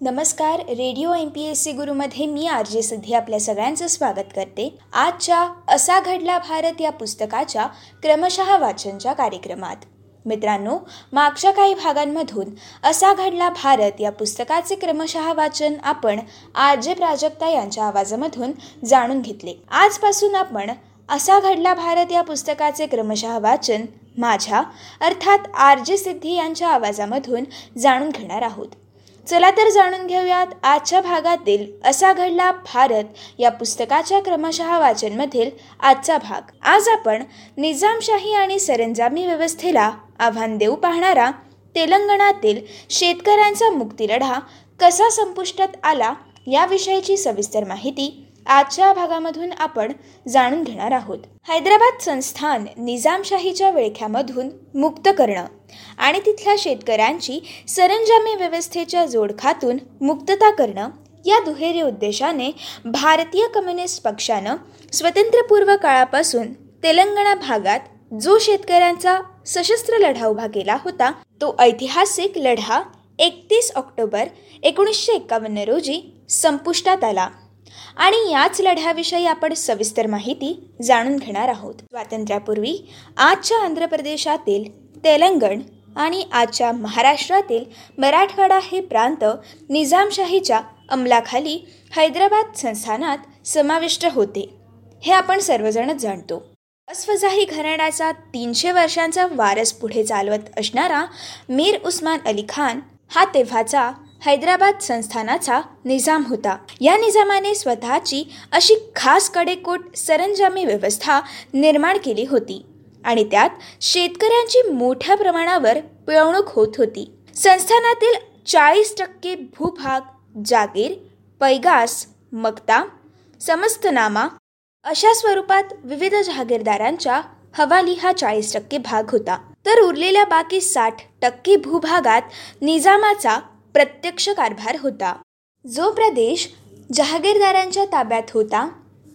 नमस्कार radio M P S C गुरुमध्ये मी R J Siddhi आपल्या सगळ्यांचं स्वागत करते. आजच्या असा घडला भारत या पुस्तकाच्या क्रमशः वाचनच्या कार्यक्रमात. मित्रांनो मागच्या काही भागांमधून असा घडला भारत या पुस्तकाचे क्रमशः वाचन आपण आर जे प्राजक्ता यांच्या आवाजामधून जाणून घेतले. आजपासून आपण असा घडला भारत या पुस्तकाचे क्रमशः वाचन माझ्या अर्थात आर जे सिद्धी यांच्या आवाजामधून जाणून घेणार आहोत. चला तर जाणून घेऊयात आजच्या भागातील असा घडला भारत या पुस्तकाच्या क्रमशः वाचनमधील आजचा भाग. आज आपण निजामशाही आणि सरंजामी व्यवस्थेला आव्हान देऊ पाहणारा तेलंगणातील शेतकऱ्यांचा मुक्तिलढा कसा संपुष्टात आला याविषयीची सविस्तर माहिती आजच्या भागामधून आपण जाणून घेणार आहोत. हैदराबाद संस्थान निजामशाहीच्या विळख्यामधून मुक्त करणं आणि तिथल्या शेतकऱ्यांची सरंजामी व्यवस्थेच्या जोडखातून मुक्तता करणं या दुहेरी उद्देशाने भारतीय कम्युनिस्ट पक्षानं स्वतंत्रपूर्व काळापासून तेलंगणा भागात जो शेतकऱ्यांचा सशस्त्र लढा उभा केला होता तो ऐतिहासिक लढा एकतीस ऑक्टोबर एकोणीसशे एकावन्न रोजी संपुष्टात आला. आणि याच लढ्याविषयी आपण सविस्तर माहिती जाणून घेणार आहोत. स्वातंत्र्यापूर्वी आजच्या आंध्र प्रदेशातील तेलंगण आणि आजच्या महाराष्ट्रातील मराठवाडा हे प्रांत निजामशाहीच्या अंमलाखाली हैदराबाद संस्थानात समाविष्ट होते. हे आपण सर्वजणच जाणतो. अस्वजाही घराण्याचा तीनशे वर्षांचा वारस पुढे चालवत असणारा मीर उस्मान अली खान हा तेव्हाचा हैदराबाद संस्थानाचा निजाम होता. या निजामाने स्वतःची अशी खास कडेकोट सरंजामी व्यवस्था निर्माण केली होती आणि त्यात शेतकऱ्यांची मोठ्या प्रमाणावर पिळवणूक होत होती. संस्थानातील चाळीस टक्के भूभाग जागीर पैगास मक्ता समस्तनामा अशा स्वरूपात विविध जहागीरदारांच्या हवाली हा चाळीस टक्के भाग होता. तर उरलेल्या बाकी साठ टक्के भूभागात निजामाचा प्रत्यक्ष कारभार होता. जो प्रदेश जहागीरदारांच्या ताब्यात होता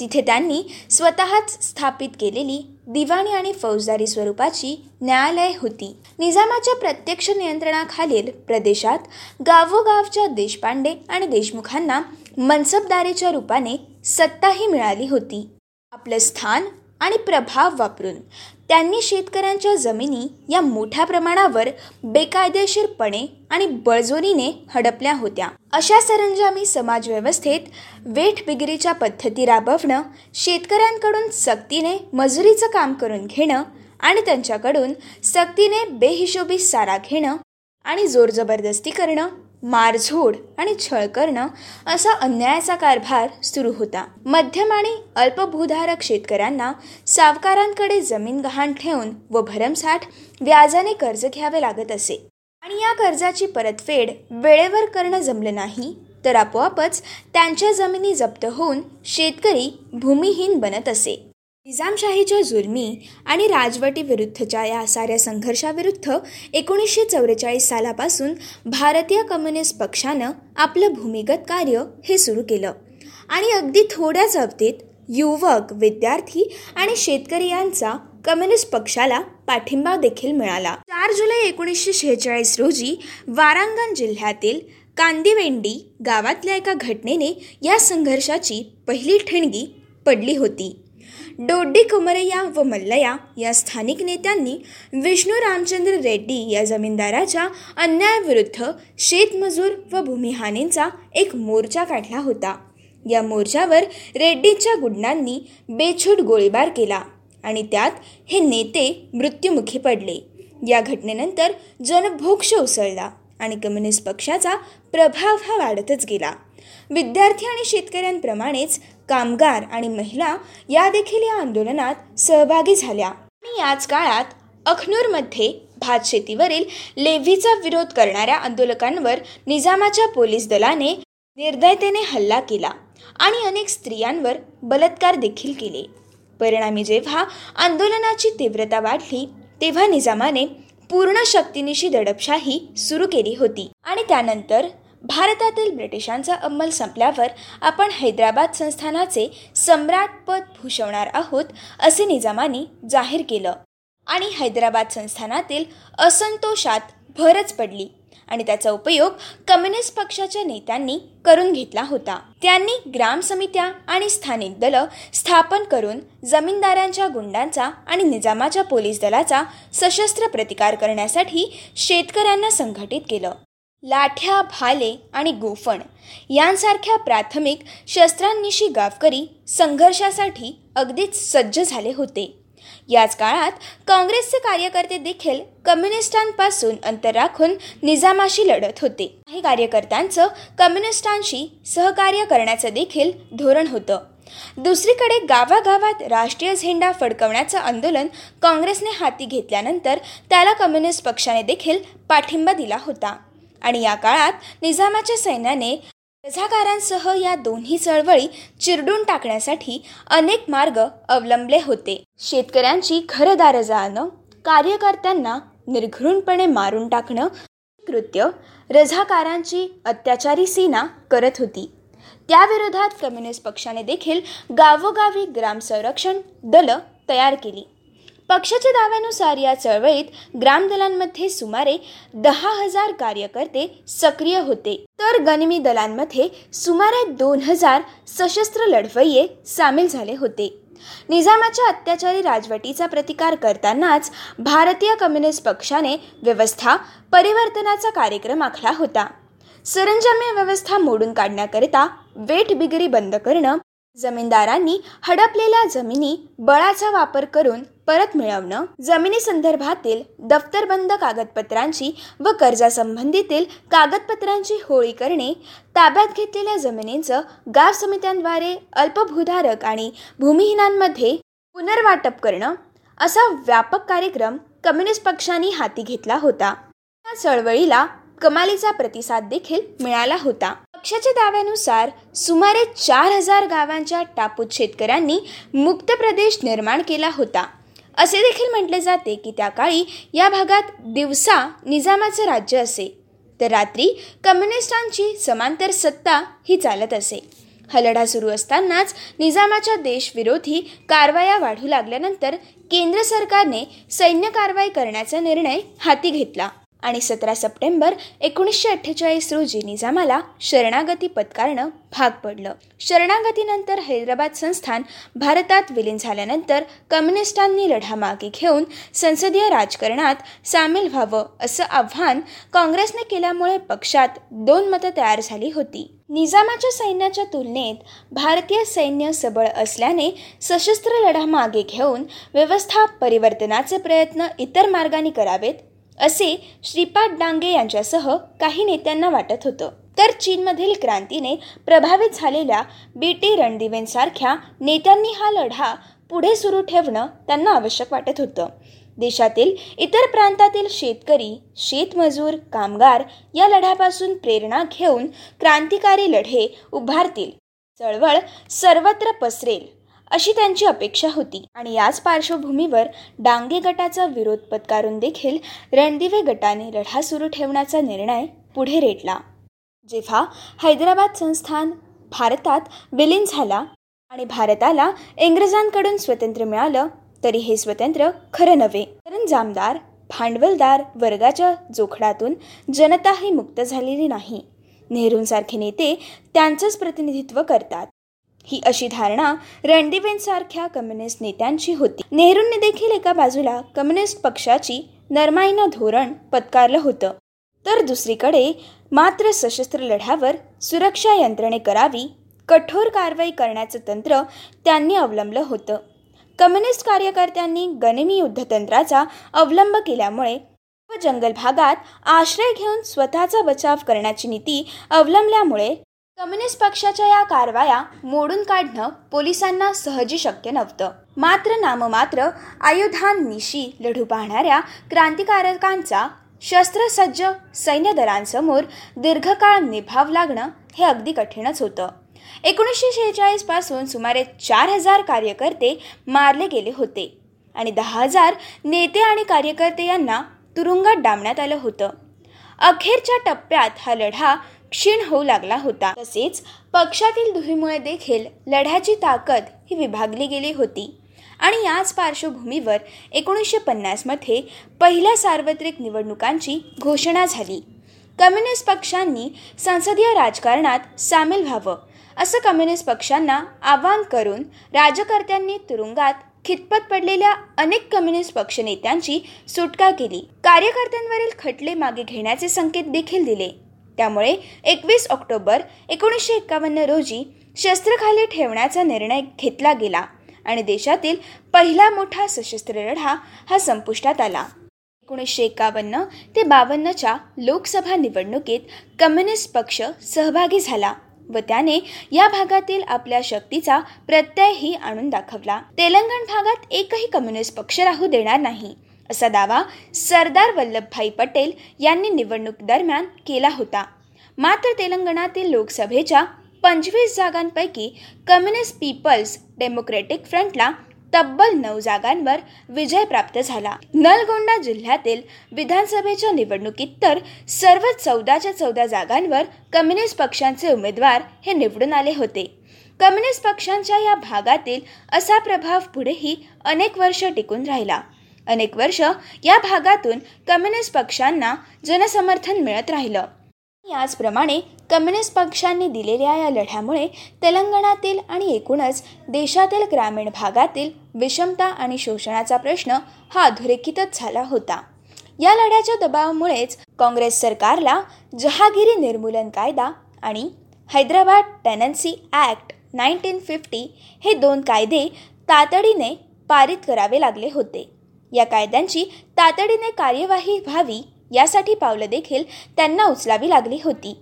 तिथे त्यांनी स्वतःच स्थापित केलेली दिवाणी आणि फौजदारी स्वरूपाची न्यायालय होती. निजामाच्या प्रत्यक्ष नियंत्रणाखालील प्रदेशात गावोगावच्या देशपांडे आणि देशमुखांना मनसबदारीच्या रूपाने सत्ताही मिळाली होती. आपलं स्थान आणि प्रभाव वापरून त्यांनी शेतकऱ्यांच्या जमिनी या मोठ्या प्रमाणावर बेकायदेशीरपणे आणि बळजोरीने हडपल्या होत्या. अशा सरंजामी समाजव्यवस्थेत वेठबिगिरीच्या पद्धती राबवणं शेतकऱ्यांकडून सक्तीने मजुरीचं काम करून घेणं आणि त्यांच्याकडून सक्तीने बेहिशोबी सारा घेणं आणि जोर जबरदस्ती करणं मारझोड आणि छळ करणं असा अन्यायाचा कारभार सुरू होता. मध्यम आणि अल्पभूधारक शेतकऱ्यांना सावकारांकडे जमीन गहाण ठेवून व भरमसाठ व्याजाने कर्ज घ्यावे लागत असे. आणि या कर्जाची परतफेड वेळेवर करणं जमलं नाही तर आपोआपच त्यांच्या जमिनी जप्त होऊन शेतकरी भूमिहीन बनत असे. निजामशाहीच्या जुलमी आणि राजवटीविरुद्धच्या या साऱ्या संघर्षाविरुद्ध एकोणीसशे चौवेचाळीस सालापासून भारतीय कम्युनिस्ट पक्षानं आपलं भूमिगत कार्य हे सुरू केलं. आणि अगदी थोड्याच अवधीत युवक विद्यार्थी आणि शेतकरी यांचा कम्युनिस्ट पक्षाला पाठिंबा देखील मिळाला. चार जुलै एकोणीसशे शेहेचाळीस रोजी वारांगण जिल्ह्यातील कांदिवेंडी गावातल्या एका घटनेने या संघर्षाची पहिली ठिणगी पडली होती. डोड्डी कुमरय्या व मल्लया या स्थानिक नेत्यांनी विष्णू रामचंद्र रेड्डी या जमीनदाराच्या अन्यायाविरुद्ध शेतमजूर व भूमिहानींचा एक मोर्चा काढला होता. या मोर्चावर रेड्डीच्या गुंडांनी बेछूट गोळीबार केला आणि त्यात हे नेते मृत्युमुखी पडले. या घटनेनंतर जनभोक्ष उसळला आणि कम्युनिस्ट पक्षाचा प्रभाव हा वाढतच गेला. विद्यार्थी आणि शेतकऱ्यांप्रमाणेच कामगार आणि महिला या देखील या आंदोलनात सहभागी झाल्या. आणि याच काळात अखनूरमध्ये भात शेतीवरील लेव्हीचा विरोध करणाऱ्या आंदोलकांवर निजामाच्या पोलीस दलाने निर्दयतेने हल्ला केला आणि अनेक स्त्रियांवर बलात्कार देखील केले. परिणामी जेव्हा आंदोलनाची तीव्रता वाढली तेव्हा निजामाने पूर्ण शक्तीनिशी दडपशाही सुरू केली होती. आणि त्यानंतर भारतातील ब्रिटिशांचा अंमल संपल्यावर आपण हैदराबाद संस्थानाचे सम्राटपद भूषवणार आहोत असे निजामाने जाहीर केलं. आणि हैदराबाद संस्थानातील असंतोषात भरच पडली आणि त्याचा उपयोग कम्युनिस्ट पक्षाच्या नेत्यांनी करून घेतला होता. त्यांनी ग्राम समित्या आणि स्थानिक दलं स्थापन करून जमीनदारांच्या गुंडांचा आणि निजामाच्या पोलीस दलाचा सशस्त्र प्रतिकार करण्यासाठी शेतकऱ्यांना संघटित केलं. लाठ्या भाले आणि गोफण यांसारख्या प्राथमिक शस्त्रांनिशी गावकरी संघर्षासाठी अगदीच सज्ज झाले होते. याच काळात काँग्रेसचे कार्यकर्ते देखील कम्युनिस्टांपासून अंतर राखून निजामाशी लढत होते. काही कार्यकर्त्यांचं कम्युनिस्टांशी सहकार्य करण्याचं देखील धोरण होतं. दुसरीकडे गावागावात राष्ट्रीय झेंडा फडकवण्याचं आंदोलन काँग्रेसने हाती घेतल्यानंतर त्याला कम्युनिस्ट पक्षाने देखील पाठिंबा दिला होता. आणि या काळात निजामाच्या सैन्याने रझाकारांसह या दोन्ही चळवळी चिरडून टाकण्यासाठी अनेक मार्ग अवलंबले होते. शेतकऱ्यांची घरदारं जाणं कार्यकर्त्यांना निर्घृणपणे मारून टाकणं कृत्य रझाकारांची अत्याचारी सेना करत होती. त्याविरोधात कम्युनिस्ट पक्षाने देखील गावोगावी ग्राम संरक्षण दलं तयार केली. पक्षाच्या दाव्यानुसार या चळवळीत ग्रामदलांमध्ये सुमारे दहा हजार कार्यकर्ते सक्रिय होते. तर गनिमी दलांमध्ये सुमारे दोन हजार सशस्त्र लढवय्ये सामील झाले होते. निजामाच्या अत्याचारी राजवटीचा प्रतिकार करतानाच भारतीय कम्युनिस्ट पक्षाने व्यवस्था परिवर्तनाचा कार्यक्रम आखला होता. सरंजामी व्यवस्था मोडून काढण्याकरिता वेठबिगिरी बंद करणं जमीनदारांनी हडपलेल्या जमिनी बळाचा वापर करून परत मिळवणं जमिनी संदर्भातील दफ्तरबंद कागदपत्रांची व कर्जासंबंधीतील कागदपत्रांची होळी करणे ताब्यात घेतलेल्या जमिनींचं गाव समित्यांद्वारे अल्पभूधारक आणि भूमिहीनांमध्ये पुनर्वाटप करणं असा व्यापक कार्यक्रम कम्युनिस्ट पक्षांनी हाती घेतला होता. या चळवळीला कमालीचा प्रतिसाद देखील मिळाला होता. पक्षाच्या दाव्यानुसार सुमारे चार हजार गावांच्या टापूत शेतकऱ्यांनी मुक्त प्रदेश निर्माण केला होता. असे देखील म्हटले जाते की त्या काळी या भागात दिवसा निजामाचे राज्य असे. तर रात्री कम्युनिस्टांची समांतर सत्ता ही चालत असे. हा लढा सुरू असतानाच निजामाच्या देशविरोधी कारवाया वाढू लागल्यानंतर केंद्र सरकारने सैन्य कारवाई करण्याचा निर्णय हाती घेतला. आणि सतरा सप्टेंबर एकोणीसशे अठ्ठेचाळीस रोजी निजामाला शरणागती पत्कारणं भाग पडलं. शरणागतीनंतर हैदराबाद संस्थान भारतात विलीन झाल्यानंतर कम्युनिस्टांनी लढा मागे घेऊन संसदीय राजकारणात सामील व्हावं असं आव्हान काँग्रेसने केल्यामुळे पक्षात दोन मतं तयार झाली होती. निजामाच्या सैन्याच्या तुलनेत भारतीय सैन्य सबळ असल्याने सशस्त्र लढा मागे घेऊन व्यवस्था परिवर्तनाचे प्रयत्न इतर मार्गाने करावेत असे श्रीपाद डांगे यांच्यासह काही नेत्यांना वाटत होतं. तर चीनमधील क्रांतीने प्रभावित झालेल्या बी टी रणदिवेंसारख्या नेत्यांनी हा लढा पुढे सुरू ठेवणं त्यांना आवश्यक वाटत होतं. देशातील इतर प्रांतातील शेतकरी शेतमजूर कामगार या लढ्यापासून प्रेरणा घेऊन क्रांतिकारी लढे उभारतील. चळवळ सर्वत्र पसरेल. अशी त्यांची अपेक्षा होती. आणि याच पार्श्वभूमीवर डांगे गटाचा विरोध पत्कारून देखील रणदिवे गटाने लढा सुरू ठेवण्याचा निर्णय पुढे रेटला. जेव्हा हैदराबाद संस्थान भारतात विलीन झाला आणि भारताला इंग्रजांकडून स्वातंत्र्य मिळालं तरी हे स्वतंत्र खरं नव्हे. कारण जामदार भांडवलदार वर्गाच्या जोखडातून जनता ही मुक्त झालेली नाही. नेहरूंसारखे नेते त्यांचंच प्रतिनिधित्व करतात. ही अशी धारणा रणदिवेंसारख्या कम्युनिस्ट नेत्यांची होती. नेहरूंनी देखील एका बाजूला कम्युनिस्ट पक्षाची नरमाईनं धोरण पत्कारलं होतं. तर दुसरीकडे मात्र सशस्त्र लढ्यावर सुरक्षा यंत्रणे करावी कठोर कारवाई करण्याचं तंत्र त्यांनी अवलंबलं होतं. कम्युनिस्ट कार्यकर्त्यांनी गनिमी युद्धतंत्राचा अवलंब केल्यामुळे व जंगल भागात आश्रय घेऊन स्वतःचा बचाव करण्याची नीती अवलंबल्यामुळे कम्युनिस्ट पक्षाच्या या कारवाया मोडून काढणं पोलिसांना सहजी शक्य नव्हतं. मात्र नाममात्र आयुधांनिशी लढू पाहणाऱ्या क्रांतिकारकांचा शस्त्रसज्ज सैन्य दलांसमोर दीर्घकाळ निभाव लागणं हे अगदी कठीणच होतं. एकोणीसशे शेहेचाळीसपासून सुमारे चार हजार कार्यकर्ते मारले गेले होते आणि दहा हजार नेते आणि कार्यकर्ते यांना तुरुंगात डांबण्यात आलं होतं. अखेरच्या टप्प्यात हा लढा क्षीण होऊ लागला होता. तसेच पक्षातील दुहीमुळे देखील लढ्याची ताकद ही विभागली गेली होती. आणि याच पार्श्वभूमीवर एकोणीसशे पन्नासमध्ये पहिल्या सार्वत्रिक निवडणुकांची घोषणा झाली. कम्युनिस्ट पक्षांनी संसदीय राजकारणात सामील व्हावं असं कम्युनिस्ट पक्षांना आवाहन करून राजकर्त्यांनी तुरुंगात खितपत पडलेल्या अनेक कम्युनिस्ट पक्षनेत्यांची सुटका केली. कार्यकर्त्यांवरील खटले मागे घेण्याचे संकेत देखील दिले. त्यामुळे एकवीस ऑक्टोबर एकोणीसशे एक्कावन्न रोजी शस्त्र ठेवण्याचा निर्णय घेतला गेला आणि देशातील पहिला मोठा सशस्त्र लढा हा संपुष्टात आला. एकोणीसशे एकावन्न ते बावन्नच्या लोकसभा निवडणुकीत कम्युनिस्ट पक्ष सहभागी झाला व त्याने या भागातील आपल्या शक्तीचा प्रत्ययही आणून दाखवला. तेलंगण भागात एकही कम्युनिस्ट पक्ष राहू देणार नाही. असा दावा सरदार वल्लभभाई पटेल यांनी निवडणूक दरम्यान केला होता. मात्र तेलंगणातील लोकसभेच्या पंचवीस जागांपैकी कम्युनिस्ट पीपल्स डेमोक्रेटिक फ्रंटला तब्बल नऊ जागांवर विजय प्राप्त झाला. नलगोंडा जिल्ह्यातील विधानसभेच्या निवडणुकीत तर सर्व चौदाच्या चौदा जागांवर कम्युनिस्ट पक्षांचे उमेदवार हे निवडून आले होते. कम्युनिस्ट पक्षांच्या या भागातील असा प्रभाव पुढेही अनेक वर्ष टिकून राहिला. अनेक वर्ष या भागातून कम्युनिस्ट पक्षांना जनसमर्थन मिळत राहिलं. याचप्रमाणे कम्युनिस्ट पक्षांनी दिलेल्या या लढ्यामुळे तेलंगणातील आणि एकूणच देशातील ग्रामीण भागातील विषमता आणि शोषणाचा प्रश्न हा अधोरेखितच झाला होता. या लढ्याच्या दबावामुळेच काँग्रेस सरकारला जहागिरी निर्मूलन कायदा आणि Hyderabad tenancy act nineteen fifty हे दोन कायदे तातडीने पारित करावे लागले होते. या कायद्यांची तातडीने कार्यवाही व्हावी यासाठी पावलं देखील त्यांना उचलावी लागली होती.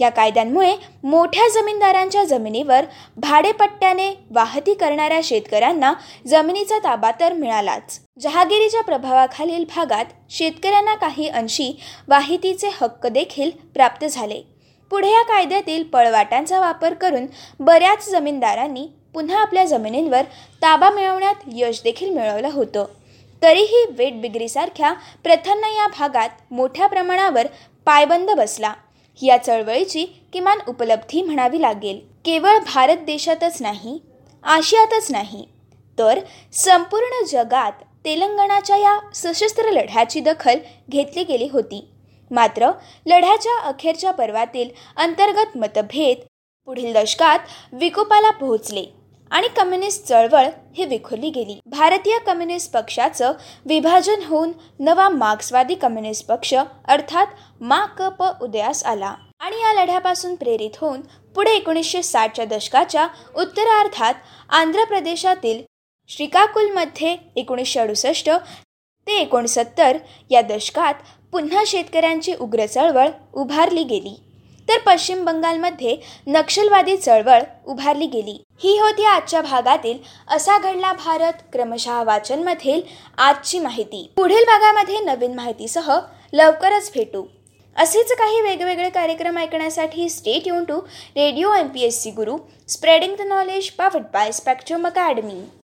या कायद्यांमुळे मोठ्या जमीनदारांच्या जमिनीवर भाडेपट्ट्याने वाहती करणाऱ्या शेतकऱ्यांना जमिनीचा ताबा तर मिळालाच. जहागिरीच्या प्रभावाखालील भागात शेतकऱ्यांना काही अंशी वाहितीचे हक्क देखील प्राप्त झाले. पुढे या कायद्यातील पळवाटांचा वापर करून बऱ्याच जमीनदारांनी पुन्हा आपल्या जमिनींवर ताबा मिळवण्यात यश देखील मिळवलं होतं. तरीही वेटबिग्रीसारख्या प्रथांना या भागात मोठ्या प्रमाणावर पायबंद बसला. या चळवळीची किमान उपलब्धी म्हणावी लागेल. केवळ भारत देशातच नाही आशियातच नाही तर संपूर्ण जगात तेलंगणाच्या या सशस्त्र लढ्याची दखल घेतली गेली होती. मात्र लढ्याच्या अखेरच्या पर्वातील अंतर्गत मतभेद पुढील दशकात विकोपाला पोहोचले. आणि कम्युनिस्ट चळवळ ही विखुरली गेली. भारतीय कम्युनिस्ट पक्षाचं विभाजन होऊन नवा मार्क्सवादी कम्युनिस्ट पक्ष अर्थात मा क प उदयास आला. आणि या लढ्यापासून प्रेरित होऊन पुढे एकोणीसशे साठच्या दशकाच्या उत्तरार्धात आंध्र प्रदेशातील श्रीकाकुलमध्ये एकोणीसशे अडुसष्ट ते एकोणसत्तर या दशकात पुन्हा शेतकऱ्यांची उग्र चळवळ उभारली गेली. तर पश्चिम बंगालमध्ये नक्षलवादी चळवळ उभारली गेली. ही होती आजच्या भागातील असा घडला भारत क्रमशः वाचनमधील आजची माहिती. पुढील भागामध्ये नवीन माहितीसह लवकरच भेटू. असेच काही वेगवेगळे कार्यक्रम ऐकण्यासाठी stay युन to radio M P S C Guru spreading the knowledge powered by spectrum academy